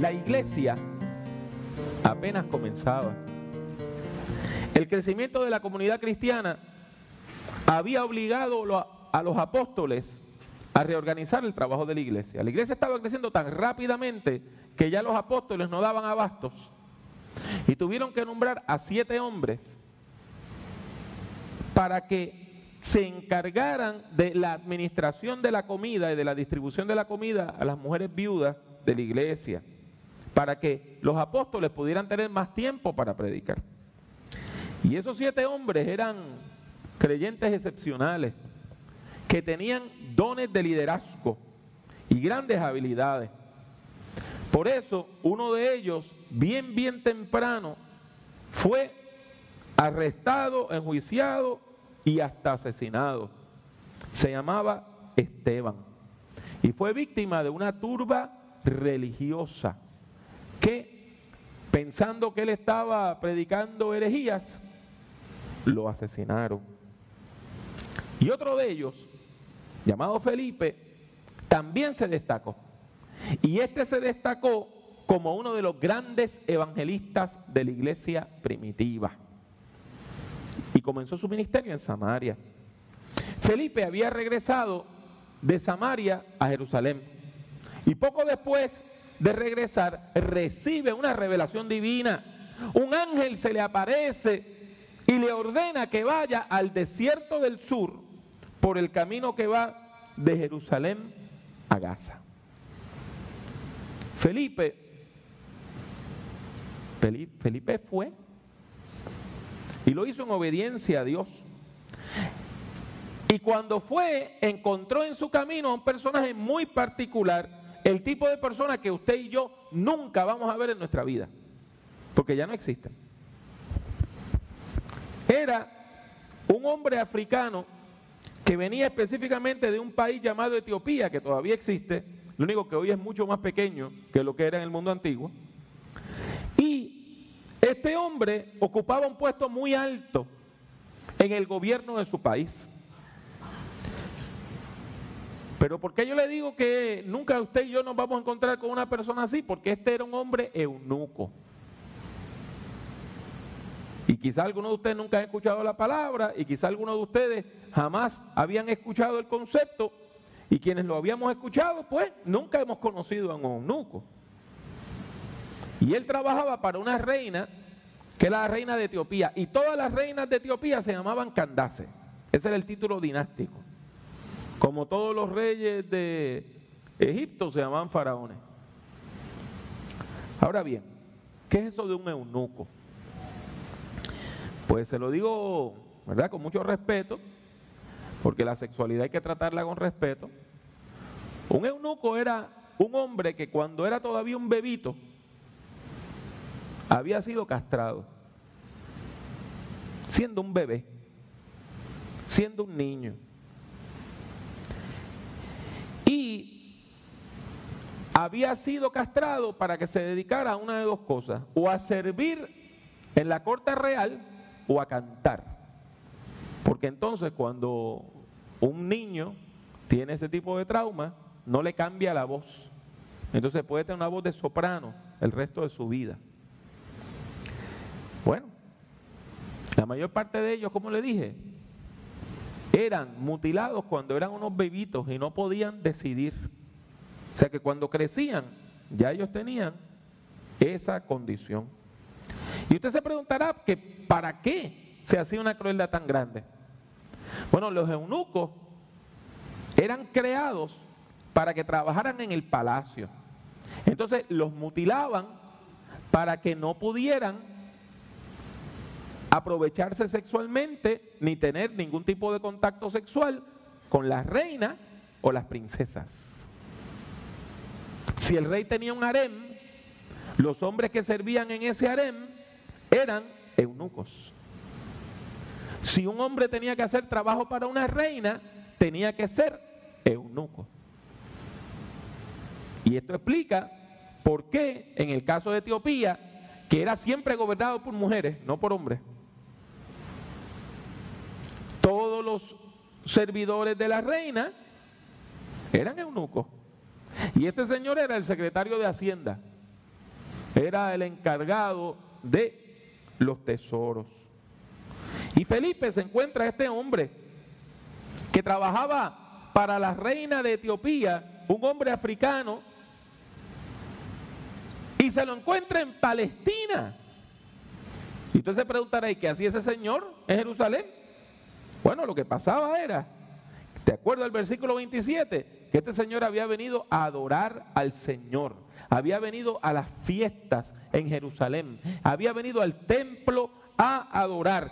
La iglesia apenas comenzaba. El crecimiento de la comunidad cristiana había obligado a los apóstoles a reorganizar el trabajo de la iglesia. La iglesia estaba creciendo tan rápidamente que ya los apóstoles no daban abastos y tuvieron que nombrar a siete hombres para que se encargaran de la administración de la comida y de la distribución de la comida a las mujeres viudas de la iglesia, para que los apóstoles pudieran tener más tiempo para predicar. Y esos siete hombres eran creyentes excepcionales, que tenían dones de liderazgo y grandes habilidades. Por eso uno de ellos, bien, bien temprano, fue arrestado, enjuiciado y hasta asesinado. Se llamaba Esteban y fue víctima de una turba religiosa que, pensando que él estaba predicando herejías, lo asesinaron. Y otro de ellos, llamado Felipe, también se destacó. Y este se destacó como uno de los grandes evangelistas de la iglesia primitiva. Y comenzó su ministerio en Samaria. Felipe había regresado de Samaria a Jerusalén. Y poco después de regresar, recibe una revelación divina. Un ángel se le aparece y le ordena que vaya al desierto del sur por el camino que va de Jerusalén a Gaza. Felipe, Felipe, fue y lo hizo en obediencia a Dios. Y cuando fue, encontró en su camino a un personaje muy particular, el tipo de persona que usted y yo nunca vamos a ver en nuestra vida, porque ya no existe. Era un hombre africano que venía específicamente de un país llamado Etiopía, que todavía existe, lo único que hoy es mucho más pequeño que lo que era en el mundo antiguo. Y este hombre ocupaba un puesto muy alto en el gobierno de su país. Pero ¿por qué yo le digo que nunca usted y yo nos vamos a encontrar con una persona así? Porque este era un hombre eunuco. Y quizá algunos de ustedes nunca han escuchado la palabra y quizá algunos de ustedes jamás habían escuchado el concepto y quienes lo habíamos escuchado, pues nunca hemos conocido a un eunuco. Y él trabajaba para una reina, que era la reina de Etiopía, y todas las reinas de Etiopía se llamaban Candace. Ese era el título dinástico. Como todos los reyes de Egipto se llamaban faraones. Ahora bien, ¿qué es eso de un eunuco? Pues se lo digo, ¿verdad? Con mucho respeto, porque la sexualidad hay que tratarla con respeto. Un eunuco era un hombre que cuando era todavía un bebito, había sido castrado, siendo un bebé, siendo un niño. Y había sido castrado para que se dedicara a una de dos cosas, o a servir en la corte real, o a cantar. Porque entonces cuando un niño tiene ese tipo de trauma, no le cambia la voz. Entonces puede tener una voz de soprano el resto de su vida. Bueno, la mayor parte de ellos, como le dije, eran mutilados cuando eran unos bebitos y no podían decidir. O sea que cuando crecían, ya ellos tenían esa condición. Y usted se preguntará que para qué se hacía una crueldad tan grande. Bueno, los eunucos eran creados para que trabajaran en el palacio. Entonces los mutilaban para que no pudieran aprovecharse sexualmente ni tener ningún tipo de contacto sexual con la reina o las princesas. Si el rey tenía un harem, los hombres que servían en ese harem eran eunucos. Si un hombre tenía que hacer trabajo para una reina, tenía que ser eunuco. Y esto explica por qué en el caso de Etiopía, que era siempre gobernado por mujeres, no por hombres, todos los servidores de la reina eran eunucos. Y este señor era el secretario de Hacienda. era el encargado de los tesoros. Y Felipe se encuentra este hombre que trabajaba para la reina de Etiopía, un hombre africano, y se lo encuentra en Palestina. Y usted se preguntará, ¿y qué hacía ese señor en Jerusalén? Bueno, lo que pasaba era, ¿te acuerdas del versículo 27? Que este señor había venido a adorar al Señor, había venido a las fiestas en Jerusalén, había venido al templo a adorar.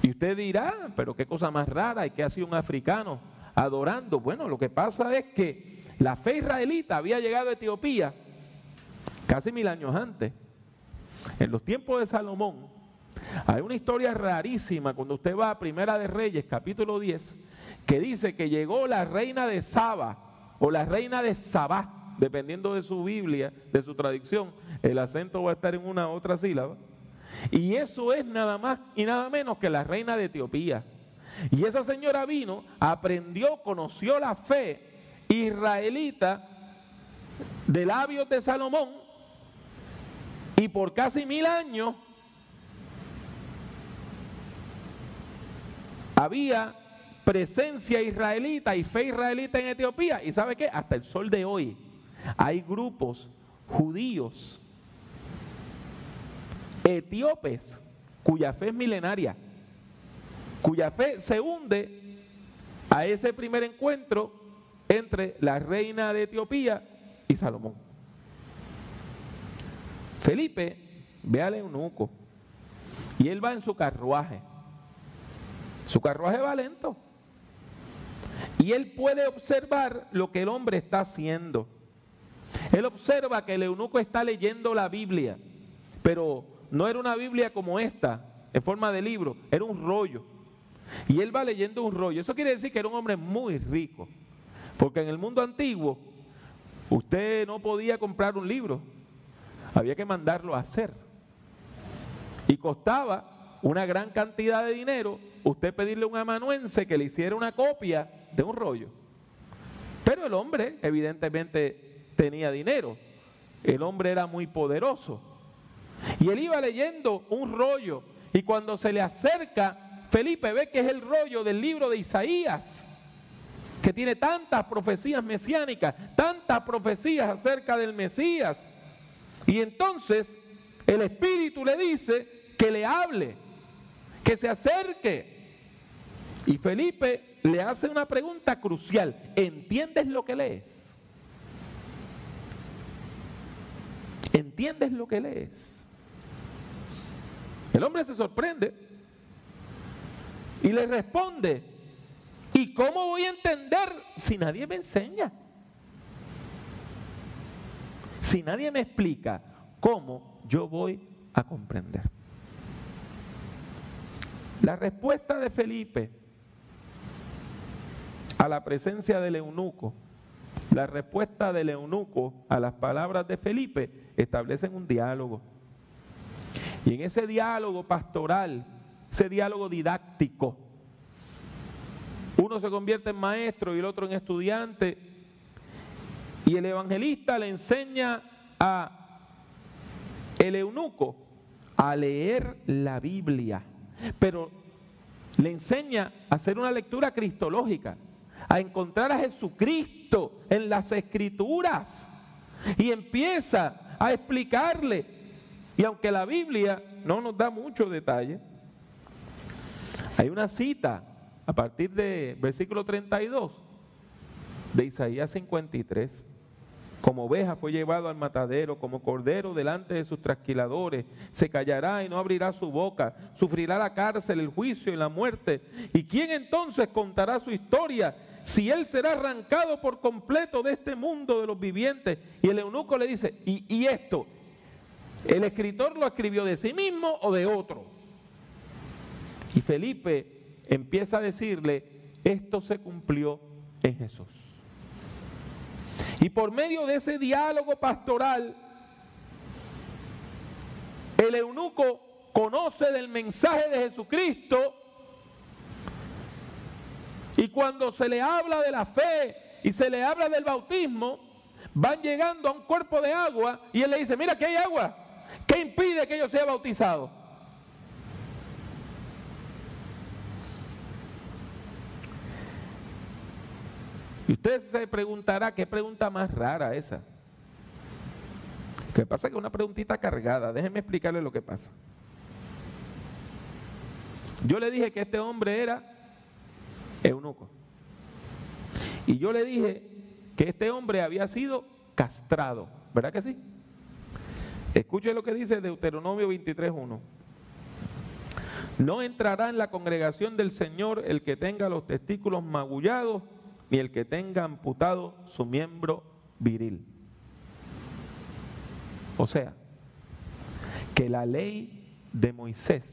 Y usted dirá, pero qué cosa más rara, ¿y qué hacía un africano adorando? Bueno, lo que pasa es que la fe israelita había llegado a Etiopía casi mil años antes. En los tiempos de Salomón, hay una historia rarísima cuando usted va a Primera de Reyes, capítulo 10, que dice que llegó la reina de Saba o la reina de Sabá, dependiendo de su Biblia, de su tradición, el acento va a estar en una u otra sílaba. Y eso es nada más y nada menos que la reina de Etiopía. Y esa señora vino, aprendió, conoció la fe israelita de labios de Salomón y por casi mil años había presencia israelita y fe israelita en Etiopía. ¿Y sabe qué? Hasta el sol de hoy hay grupos judíos etíopes cuya fe es milenaria, cuya fe se hunde a ese primer encuentro entre la reina de Etiopía y Salomón. Felipe ve al eunuco y él va en su carruaje. Su carruaje va lento. Y él puede observar lo que el hombre está haciendo. Él observa que el eunuco está leyendo la Biblia, pero no era una Biblia como esta, en forma de libro, era un rollo. Y él va leyendo un rollo. Eso quiere decir que era un hombre muy rico, porque en el mundo antiguo usted no podía comprar un libro, había que mandarlo a hacer. Y costaba una gran cantidad de dinero usted pedirle a un amanuense que le hiciera una copia de un rollo. Pero el hombre evidentemente tenía dinero. El hombre era muy poderoso. Y él iba leyendo un rollo. Y cuando se le acerca, Felipe ve que es el rollo del libro de Isaías, que tiene tantas profecías mesiánicas, tantas profecías acerca del Mesías. Y entonces el Espíritu le dice que le hable, que se acerque. Y Felipe le hace una pregunta crucial. ¿Entiendes lo que lees? ¿Entiendes lo que lees? El hombre se sorprende y le responde, ¿y cómo voy a entender si nadie me enseña? Si nadie me explica cómo yo voy a comprender. La respuesta de Felipe a la presencia del eunuco, la respuesta del eunuco a las palabras de Felipe establecen un diálogo. Y en ese diálogo pastoral, ese diálogo didáctico, uno se convierte en maestro y el otro en estudiante, y el evangelista le enseña a el eunuco a leer la Biblia, pero le enseña a hacer una lectura cristológica, a encontrar a Jesucristo en las escrituras y empieza a explicarle. Y aunque la Biblia no nos da mucho detalle, hay una cita a partir de versículo 32 de Isaías 53 como oveja fue llevado al matadero, como cordero delante de sus trasquiladores. Se callará y no abrirá su boca. Sufrirá la cárcel, el juicio y la muerte. ¿Y quién entonces contará su historia? Si él será arrancado por completo de este mundo de los vivientes. Y el eunuco le dice, ¿y, esto? ¿El escritor lo escribió de sí mismo o de otro? Y Felipe empieza a decirle, esto se cumplió en Jesús. Y por medio de ese diálogo pastoral, el eunuco conoce del mensaje de Jesucristo y cuando se le habla de la fe y se le habla del bautismo, van llegando a un cuerpo de agua y él le dice, mira que hay agua, ¿qué impide que yo sea bautizado? Y usted se preguntará, ¿qué pregunta más rara esa? ¿Qué pasa que es una preguntita cargada. Déjenme explicarle lo que pasa. Yo le dije que este hombre era eunuco. Y yo le dije que este hombre había sido castrado. ¿Verdad que sí? Escuche lo que dice Deuteronomio 23.1. No entrará en la congregación del Señor el que tenga los testículos magullados ni el que tenga amputado su miembro viril. O sea, que la ley de Moisés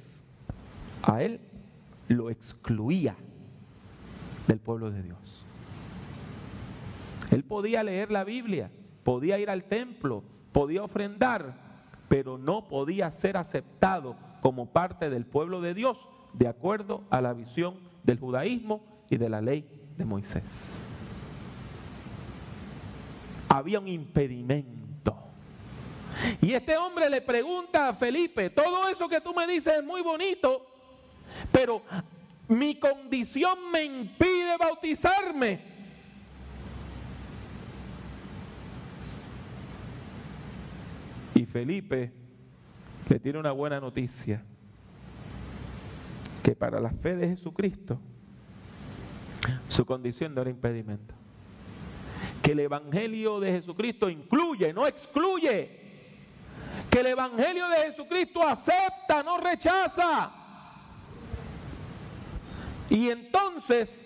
a él lo excluía del pueblo de Dios. Él podía leer la Biblia, podía ir al templo, podía ofrendar, pero no podía ser aceptado como parte del pueblo de Dios de acuerdo a la visión del judaísmo y de la ley de Moisés. Había un impedimento. Y este hombre le pregunta a Felipe, todo eso que tú me dices es muy bonito, pero mi condición me impide bautizarme. Y Felipe le tiene una buena noticia, que para la fe de Jesucristo su condición no era impedimento. Que el Evangelio de Jesucristo incluye, no excluye. Que el Evangelio de Jesucristo acepta, no rechaza. Y entonces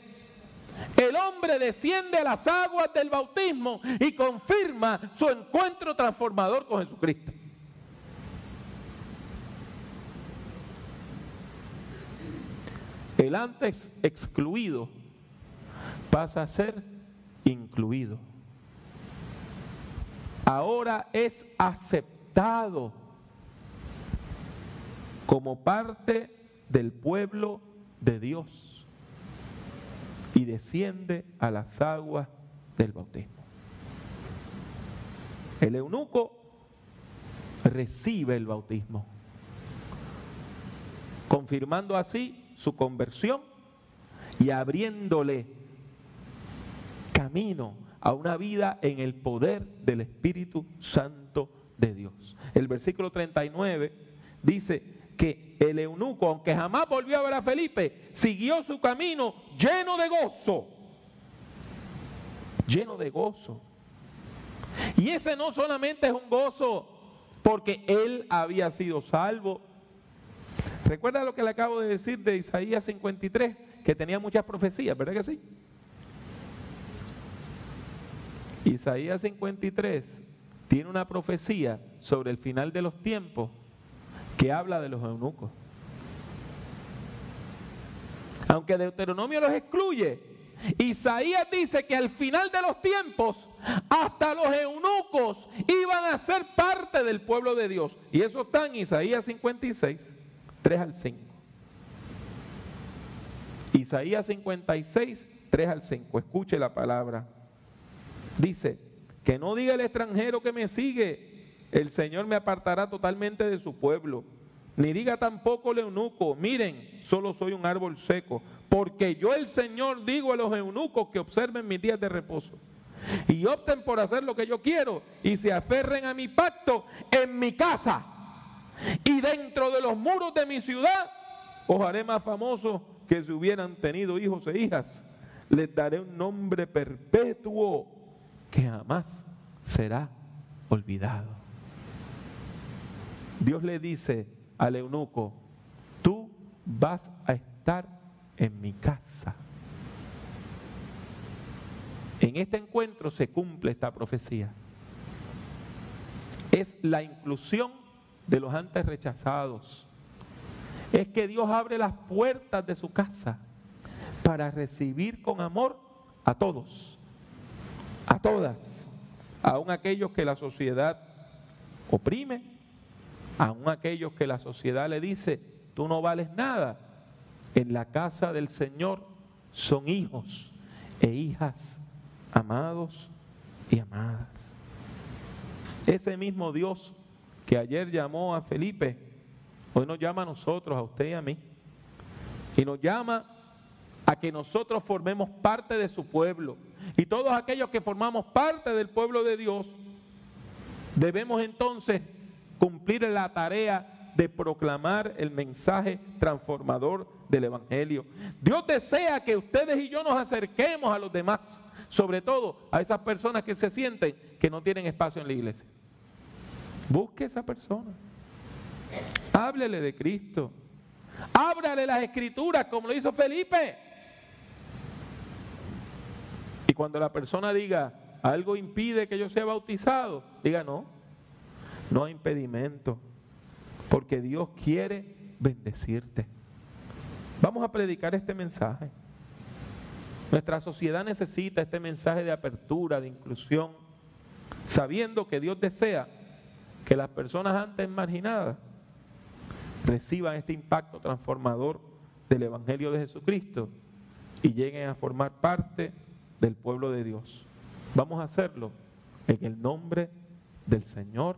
el hombre desciende a las aguas del bautismo y confirma su encuentro transformador con Jesucristo. El antes excluido pasa a ser incluido. Ahora es aceptado como parte del pueblo de Dios y desciende a las aguas del bautismo. El eunuco recibe el bautismo, confirmando así su conversión y abriéndole camino a una vida en el poder del Espíritu Santo de Dios. El versículo 39 dice que el eunuco, aunque jamás volvió a ver a Felipe, siguió su camino lleno de gozo. Lleno de gozo. Y ese no solamente es un gozo porque él había sido salvo. Recuerda lo que le acabo de decir de Isaías 53, que tenía muchas profecías, ¿verdad que sí? Isaías 53 tiene una profecía sobre el final de los tiempos que habla de los eunucos. Aunque Deuteronomio los excluye, Isaías dice que al final de los tiempos hasta los eunucos iban a ser parte del pueblo de Dios. Y eso está en Isaías 56, 3 al 5. Isaías 56, 3 al 5. Escuche la palabra. Dice, que no diga el extranjero que me sigue, el Señor me apartará totalmente de su pueblo. Ni diga tampoco el eunuco, miren, solo soy un árbol seco, porque yo el Señor digo a los eunucos que observen mis días de reposo y opten por hacer lo que yo quiero y se aferren a mi pacto en mi casa y dentro de los muros de mi ciudad, os haré más famosos que si hubieran tenido hijos e hijas. Les daré un nombre perpetuo que jamás será olvidado. Dios le dice al eunuco, tú vas a estar en mi casa. En este encuentro se cumple esta profecía. Es la inclusión de los antes rechazados. Es que Dios abre las puertas de su casa para recibir con amor a todos a todas, aun aquellos que la sociedad oprime, aun aquellos que la sociedad le dice, tú no vales nada. En la casa del Señor son hijos e hijas amados y amadas. ese mismo Dios que ayer llamó a Felipe, hoy nos llama a nosotros, a usted y a mí. Y nos llama a que nosotros formemos parte de su pueblo. Y todos aquellos que formamos parte del pueblo de Dios, debemos entonces cumplir la tarea de proclamar el mensaje transformador del Evangelio. Dios desea que ustedes y yo nos acerquemos a los demás, sobre todo a esas personas que se sienten que no tienen espacio en la iglesia. Busque esa persona. Háblele de Cristo. Ábrale las escrituras como lo hizo Felipe. Y cuando la persona diga, algo impide que yo sea bautizado, diga no, no hay impedimento, porque Dios quiere bendecirte. Vamos a predicar este mensaje. Nuestra sociedad necesita este mensaje de apertura, de inclusión, sabiendo que Dios desea que las personas antes marginadas reciban este impacto transformador del Evangelio de Jesucristo y lleguen a formar parte del pueblo de Dios. Vamos a hacerlo en el nombre del Señor,